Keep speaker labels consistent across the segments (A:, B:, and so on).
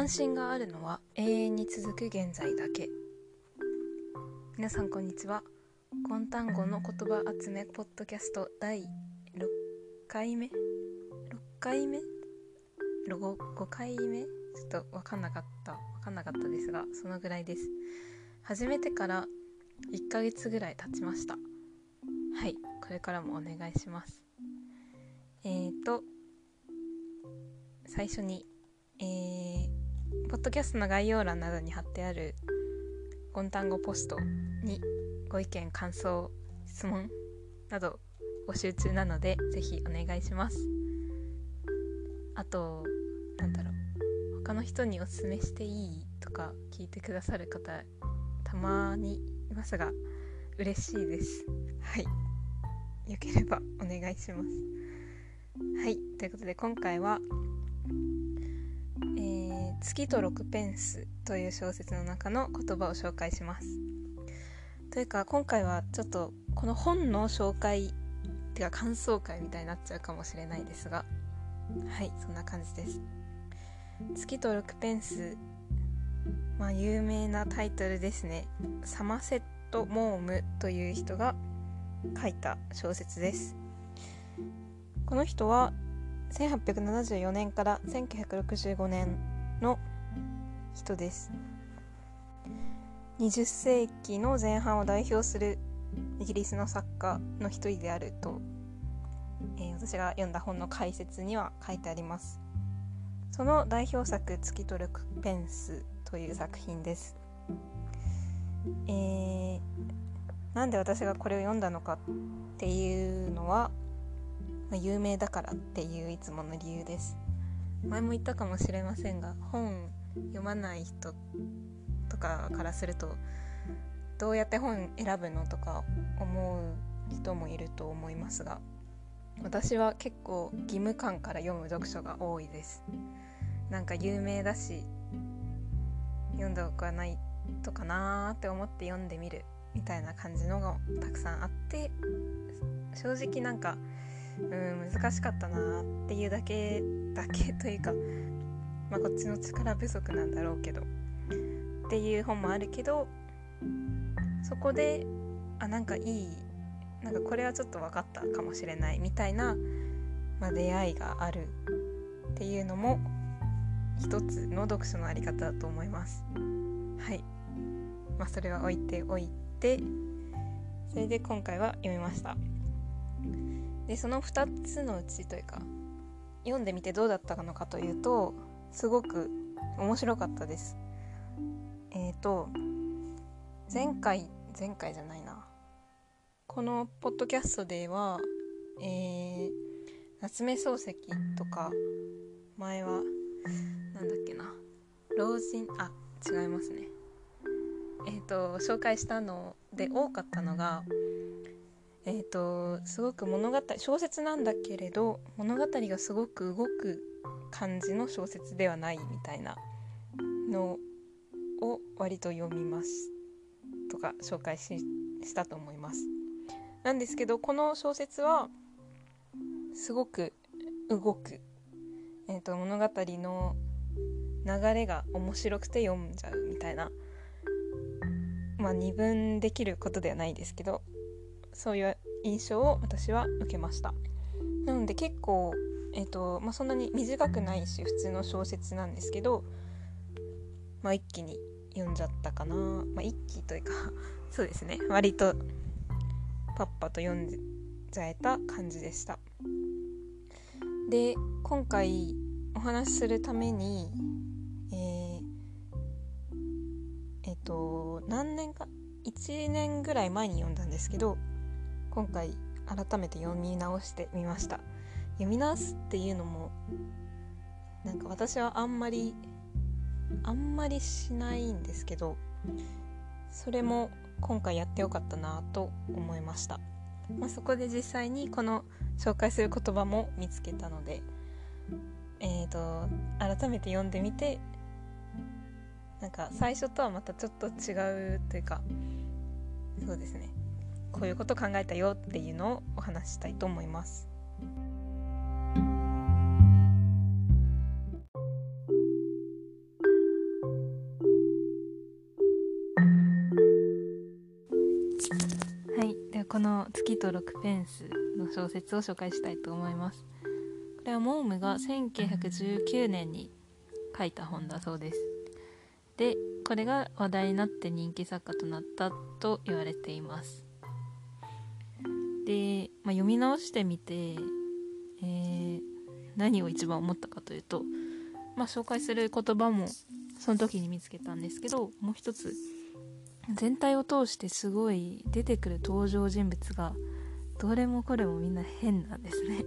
A: 関心があるのは永遠に続く現在だけ。皆さんこんにちは。コンタンゴの言葉集めポッドキャスト第6回目？6回目？5, 5回目？ちょっと分かんなかった。分かんなかったですがそのぐらいです。始めてから1ヶ月ぐらい経ちました。はい。これからもお願いします。えーと最初に、ポッドキャストの概要欄などに貼ってあるゴンタンゴポストにご意見感想質問など募集中なのでぜひお願いします。あとなんだろう。他の人におすすめしていいとか聞いてくださる方たまにいますが嬉しいです。はい。よければお願いします。はい。ということで今回は月と6ペンスという小説の中の言葉を紹介します。というか今回はちょっとこの本の紹介っていうか感想会みたいになっちゃうかもしれないですが。はいそんな感じです。月と6ペンス。まあ有名なタイトルですね。サマセット・モームという人が書いた小説です。この人は1874年から1965年の人です。20世紀の前半を代表するイギリスの作家の一人であると、えー、私が読んだ本の解説には書いてあります。その代表作「月とルクペンス」という作品です。えー、なんで私がこれを読んだのかっていうのは、ま、有名だからっていういつもの理由です。前も言ったかもしれませんが本読まない人とかからするとどうやって本選ぶのとか思う人もいると思いますが私は結構義務感から読む読書が多いです。なんか有名だし読んだことはないとかなーって思って読んでみるみたいな感じのがたくさんあって正直なんかうん難しかったなっていうだけだけというか、まあ、こっちの力不足なんだろうけどっていう本もあるけどそこであなんかいいなんかこれはちょっと分かったかもしれないみたいな、まあ、出会いがあるっていうのも一つの読書のあり方だと思います。はい。まあそれは置いておいてそれで今回は読みました。でその2つのうちというか読んでみてどうだったのかというとすごく面白かったです。えっ、ー、と前回前回じゃないな。このポッドキャストではえー、夏目漱石とか前はなんだっけな。老人あ違いますね。えっ、ー、と紹介したので多かったのがえーと、すごく物語小説なんだけれど物語がすごく動く感じの小説ではないみたいなのを割と読みますとか紹介したと思います。なんですけどこの小説はすごく動く、えーと物語の流れが面白くて読んじゃうみたいな。まあ二分できることではないですけどそういう印象を私は受けました。なので結構、えーとまあ、そんなに短くないし普通の小説なんですけど、まあ、一気に読んじゃったかな、まあ、一気というか そうですね。割とパッパと読んじゃえた感じでした。で今回お話しするためにえー、えっ、ー、と何年か1年ぐらい前に読んだんですけど今回改めて読み直してみました。読み直すっていうのもなんか私はあんまりあんまりしないんですけどそれも今回やってよかったなと思いました、まあ、そこで実際にこの紹介する言葉も見つけたのでえーと改めて読んでみてなんか最初とはまたちょっと違うというかそうですね。こういうこと考えたよっていうのをお話したいと思います。はい、ではこの「月と6ペンス」の小説を紹介したいと思います。これはモームが1919年に書いた本だそうです。でこれが話題になって人気作家となったと言われています。で、まあ、読み直してみて、えー、何を一番思ったかというと、まあ、紹介する言葉もその時に見つけたんですけどもう一つ全体を通してすごい出てくる登場人物がどれもこれもみんな変なんですね。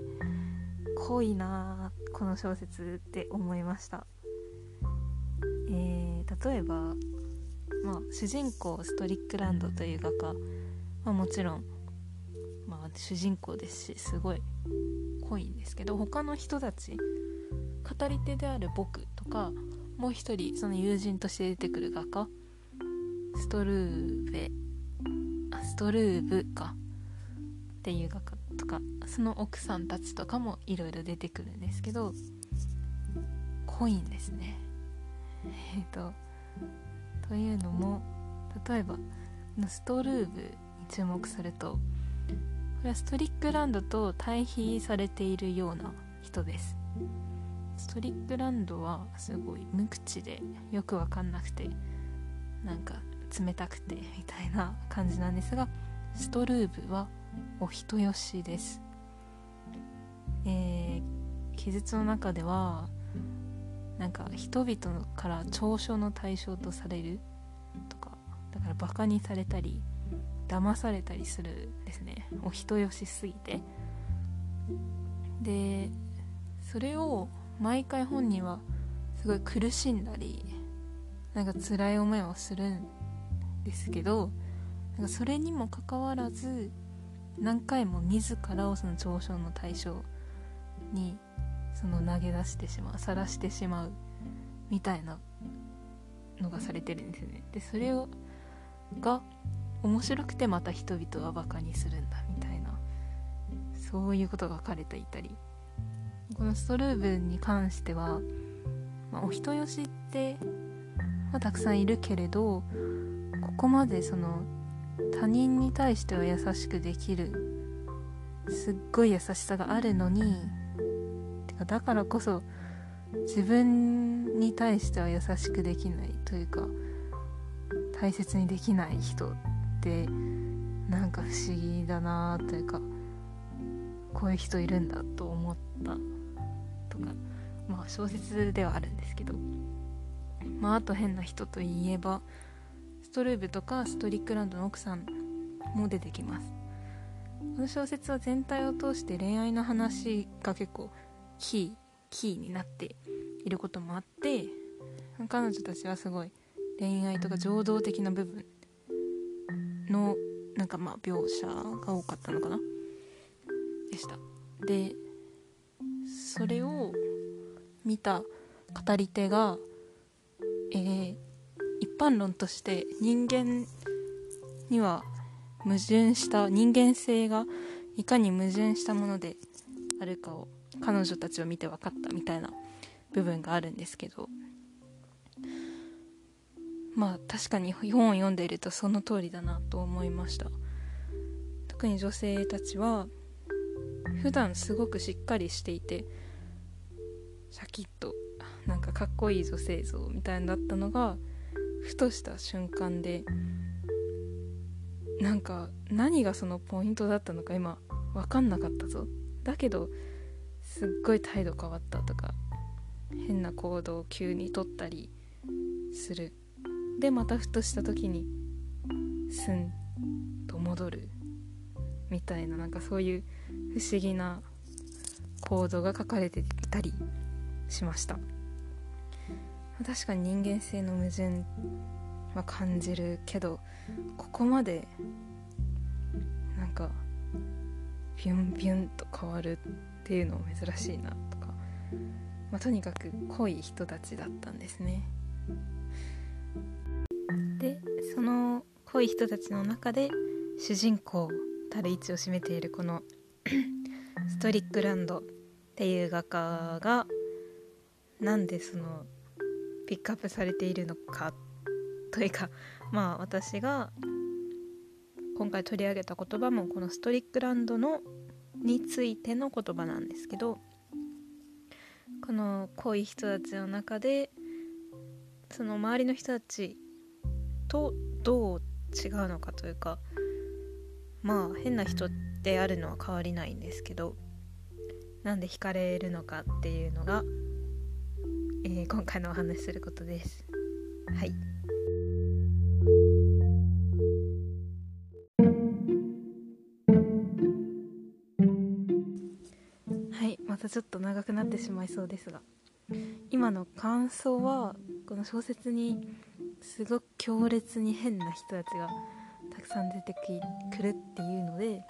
A: 濃いなこの小説って思いました。えー、例えば、まあ、主人公ストリックランドという画家、まあ、もちろん、まあ、主人公ですしすごい濃いんですけど他の人たち語り手である僕とかもう一人その友人として出てくる画家ストルーベあストルーブかっていう画家とかその奥さんたちとかもいろいろ出てくるんですけど濃いんですね。えっ、とというのも例えばストルーブに注目するとこれはストリックランドと対比されているような人です。ストリックランドはすごい無口でよくわかんなくてなんか冷たくてみたいな感じなんですがストルーブはお人よしです、えー、記述の中ではなんか人々から嘲笑の対象とされるとかだからバカにされたり騙されたりするですね。お人よしすぎて。でそれを毎回本人はすごい苦しんだりなんか辛い思いをするんですけどなんかそれにもかかわらず何回も自らをその嘲笑の対象にその投げ出してしまう晒してしまうみたいなのがされてるんですよね。でそれが面白くてまた人々はバカにするんだみたいな。そういうことが書かれていたり。このストルーブに関しては、まあ、お人よしってはたくさんいるけれどここまでその他人に対しては優しくできるすっごい優しさがあるのにてかだからこそ自分に対しては優しくできないというか大切にできない人ってなんか不思議だなというかこういう人いるんだと思ったとかまあ小説ではあるんですけどまああと変な人といえばストルーブとかストリックランドの奥さんも出てきます。この小説は全体を通して恋愛の話が結構キーキーになっていることもあって彼女たちはすごい恋愛とか情動的な部分のなんかまあ描写が多かったのかな？でした。でそれを見た語り手が、えー、一般論として人間には矛盾した人間性がいかに矛盾したものであるかを彼女たちを見て分かったみたいな部分があるんですけど。まあ確かに本を読んでいるとその通りだなと思いました。特に女性たちは普段すごくしっかりしていてシャキッとなんかかっこいい女性像みたいだったのがふとした瞬間でなんか何がそのポイントだったのか今分かんなかったぞ。だけどすっごい態度変わったとか変な行動を急に取ったりする。でまたふとした時にスンと戻るみたいななんかそういう不思議な行動が書かれていたりしました。確かに人間性の矛盾は感じるけどここまでなんかビュンビュンと変わるっていうのも珍しいなとか、まあ、とにかく濃い人たちだったんですね。その濃い人たちの中で主人公たる位置を占めているこの ストリックランドっていう画家がなんでそのピックアップされているのかというかまあ私が今回取り上げた言葉もこのストリックランドのについての言葉なんですけどこの濃い人たちの中でその周りの人たちとどう違うのかというかまあ変な人であるのは変わりないんですけどなんで惹かれるのかっていうのが、えー、今回のお話することです。はいはいまたちょっと長くなってしまいそうですが今の感想はこの小説にすごく強烈に変な人たちがたくさん出てくるっていうので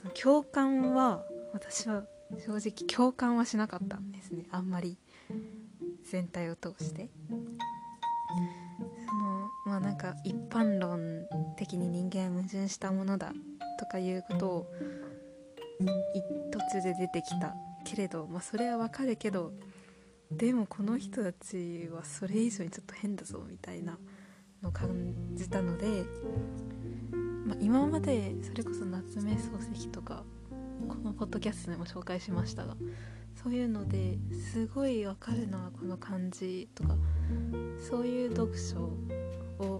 A: その共感は私は正直共感はしなかったんですね。あんまり。全体を通して。そのまあなんか一般論的に人間は矛盾したものだとかいうことを途中で出てきたけれど、まあ、それはわかるけどでもこの人たちはそれ以上にちょっと変だぞみたいなのを感じたので、まあ、今までそれこそ夏目漱石とかこのポッドキャストでも紹介しましたがそういうのですごいわかるなこの感じとかそういう読書を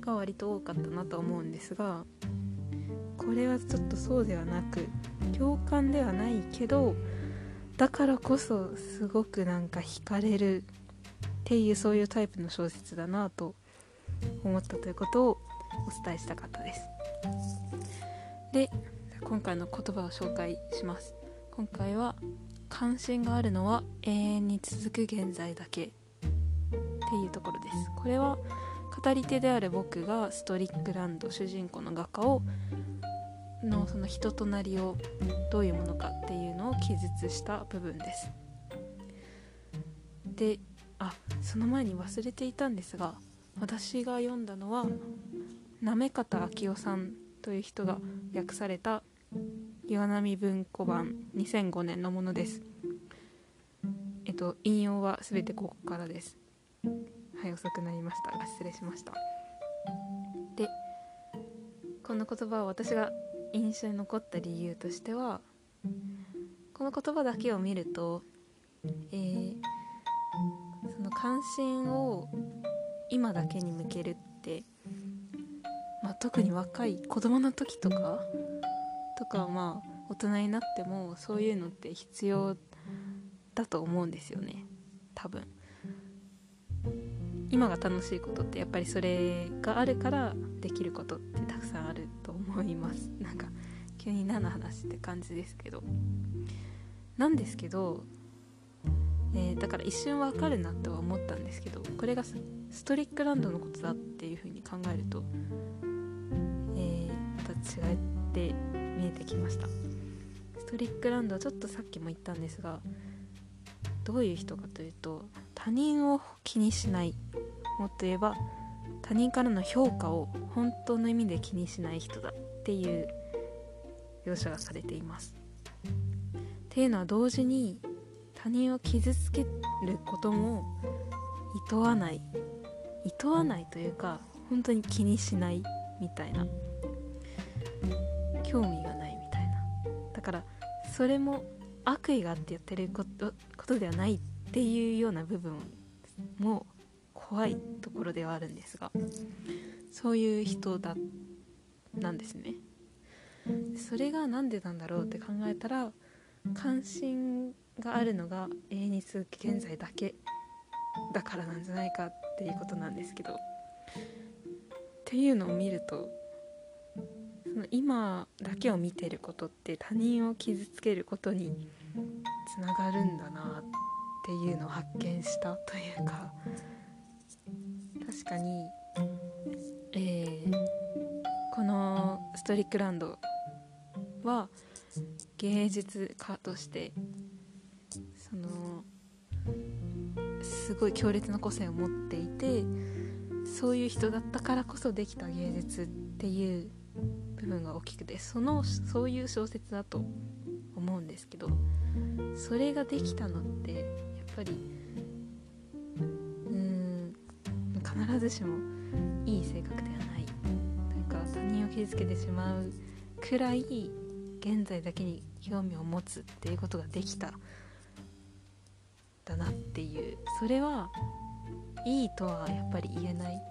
A: が割と多かったなと思うんですがこれはちょっとそうではなく共感ではないけどだからこそすごくなんか惹かれるっていうそういうタイプの小説だなと思ったということをお伝えしたかったです。で今回の言葉を紹介します。今回は関心があるのは永遠に続く現在だけっていうところです。これは語り手である僕がストリックランド主人公の画家をのその人となりをどういうものかっていうのを記述した部分です。であその前に忘れていたんですが私が読んだのは行方明夫さんという人が訳された岩波文庫版2005年のものです。えっと引用は全てここからです。はい遅くなりましたが失礼しました。でこの言葉を私が印象に残った理由としてはこの言葉だけを見ると、えー、その関心を今だけに向けるって、まあ、特に若い子供の時とかとかまあ大人になってもそういうのって必要だと思うんですよね。多分。今が楽しいことってやっぱりそれがあるからできることってたくさんあると思います。なんか急に何の話って感じですけど。なんですけど、えー、だから一瞬わかるなとは思ったんですけどこれがストリックランドのことだっていうふうに考えると、えー、また違って見えてきましたストリックランドはちょっとさっきも言ったんですがどういう人かというと他人を気にしないもっと言えば他人からの評価を本当の意味で気にしない人だっていう描写がされています。っていうのは同時に他人を傷つけることも厭わない厭わないというか本当に気にしないみたいな。興味がないみたいな。だからそれも悪意があってやってることことではないっていうような部分も怖いところではあるんですがそういう人だなんですね。それが何でなんだろうって考えたら関心があるのが永遠に続き現在だけだからなんじゃないかっていうことなんですけどっていうのを見るとその今だけを見てることって他人を傷つけることにつながるんだなっていうのを発見したというか確かに、えー、このストリックランドは芸術家としてすごい強烈な個性を持っていてそういう人だったからこそできた芸術っていう部分が大きくてそのそういう小説だと思うんですけどそれができたのってやっぱりうん必ずしもいい性格ではない。というか他人を傷つけてしまうくらい現在だけに興味を持つっていうことができた。だなっていうそれはいいとはやっぱり言えない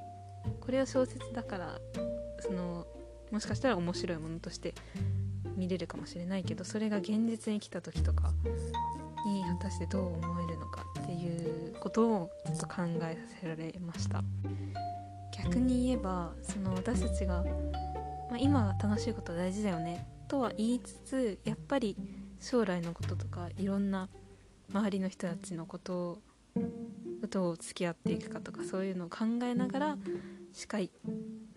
A: これは小説だからそのもしかしたら面白いものとして見れるかもしれないけどそれが現実に来た時とかに果たしてどう思えるのかっていうことをちょっと考えさせられました逆に言えばその私たちが、まあ、今が楽しいことは大事だよねとは言いつつやっぱり将来のこととかいろんな周りの人たちのことをどう付き合っていくかとかそういうのを考えながらしかい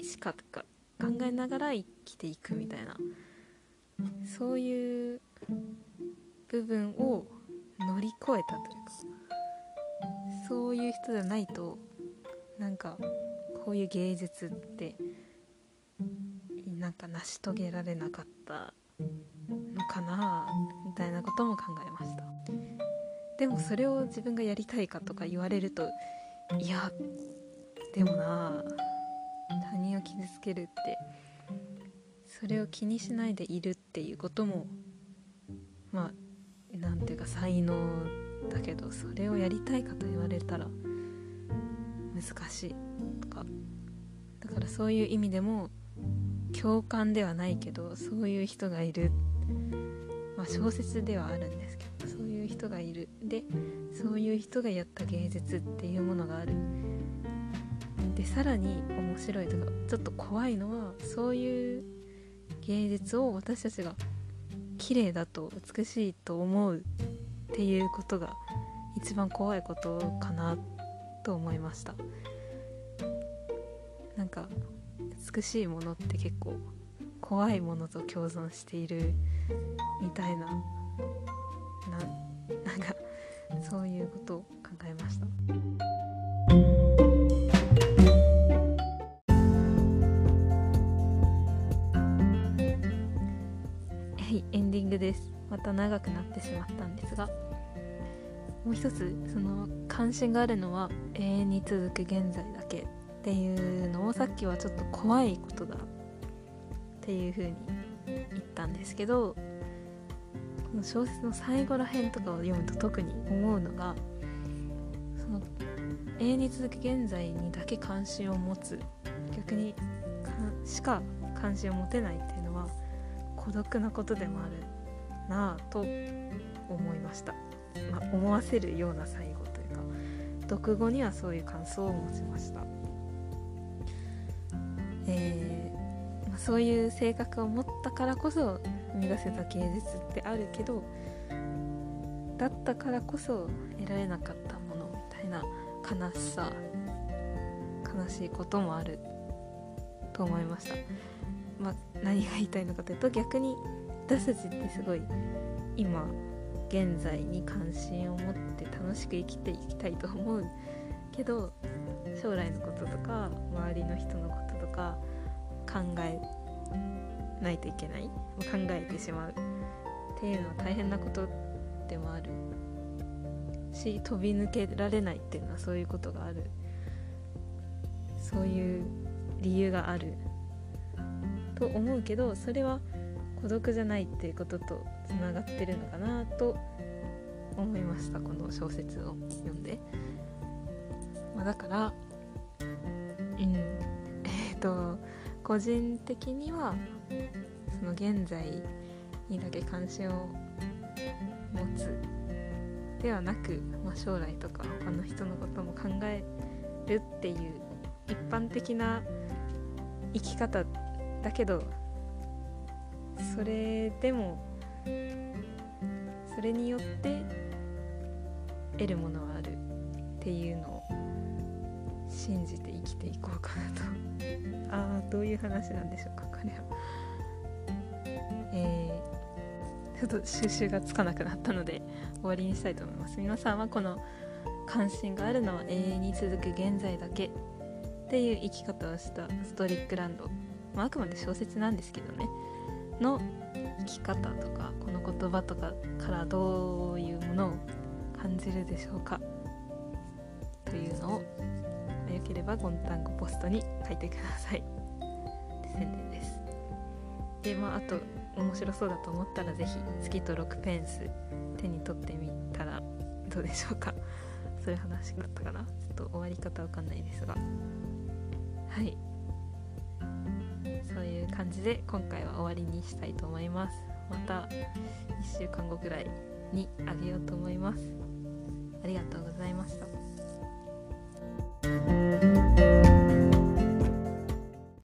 A: しかとか考えながら生きていくみたいなそういう部分を乗り越えたというかそういう人じゃないとなんかこういう芸術ってなんか成し遂げられなかったのかなみたいなことも考えました。でもそれを自分がやりたいかとか言われるといやでもな他人を傷つけるってそれを気にしないでいるっていうこともまあ何ていうか才能だけどそれをやりたいかと言われたら難しいとか。だからそういう意味でも共感ではないけどそういう人がいる、まあ、小説ではあるんです。人がいる。でそういう人がやった芸術っていうものがある。でさらに面白いとかちょっと怖いのはそういう芸術を私たちが綺麗だと美しいと思うっていうことが一番怖いことかなと思いました。なんか美しいものって結構怖いものと共存しているみたいないうことを考えました。はいエンディングです。また長くなってしまったんですがもう一つその関心があるのは永遠に続く現在だけっていうのをさっきはちょっと怖いことだっていう風に言ったんですけどこの小説の最後ら辺とかを読むと特に思うのがその永遠に続く現在にだけ関心を持つ逆にしか関心を持てないっていうのは孤独なことでもあるなぁと思いました、まあ、思わせるような最後というか読後にはそういう感想を持ちました。えー、まあ、そういう性格を持ったからこそ生み出せた芸術ってあるけどだったからこそ得られなかったものみたいな悲しさ悲しいこともあると思いました、まあ、何が言いたいのかというと逆に私たちってすごい今現在に関心を持って楽しく生きていきたいと思うけど将来のこととか周りの人のこととか考えないといけない考えてしまう。っていうのは大変なことでもある。し飛び抜けられないっていうのはそういうことがある。そういう理由がある。と思うけどそれは孤独じゃないっていうこととつながってるのかなと思いました。この小説を読んで、まあ、だからうんえっ、ー、と個人的にはその現在にだけ関心を持つではなく、まあ、将来とか他の人のことも考えるっていう一般的な生き方だけどそれでもそれによって得るものはあるっていうのを信じて生きていこうかなと。ああどういう話なんでしょうかこれは。えー、ちょっと収集がつかなくなったので終わりにしたいと思います。皆さんはこの関心があるのは永遠に続く現在だけ。っていう生き方をしたストリックランド、まあ、あくまで小説なんですけどね。の生き方とかこの言葉とかからどういうものを感じるでしょうか。というのをよければゴンタンゴポストに書いてください。宣伝です。でまああと面白そうだと思ったら是非月と6ペンス手に取ってみたらどうでしょうか。そういう話だったかな。ちょっと終わり方わかんないですが。はい。そういう感じで今回は終わりにしたいと思います。また1週間後ぐらいにあげようと思います。ありがとうございました。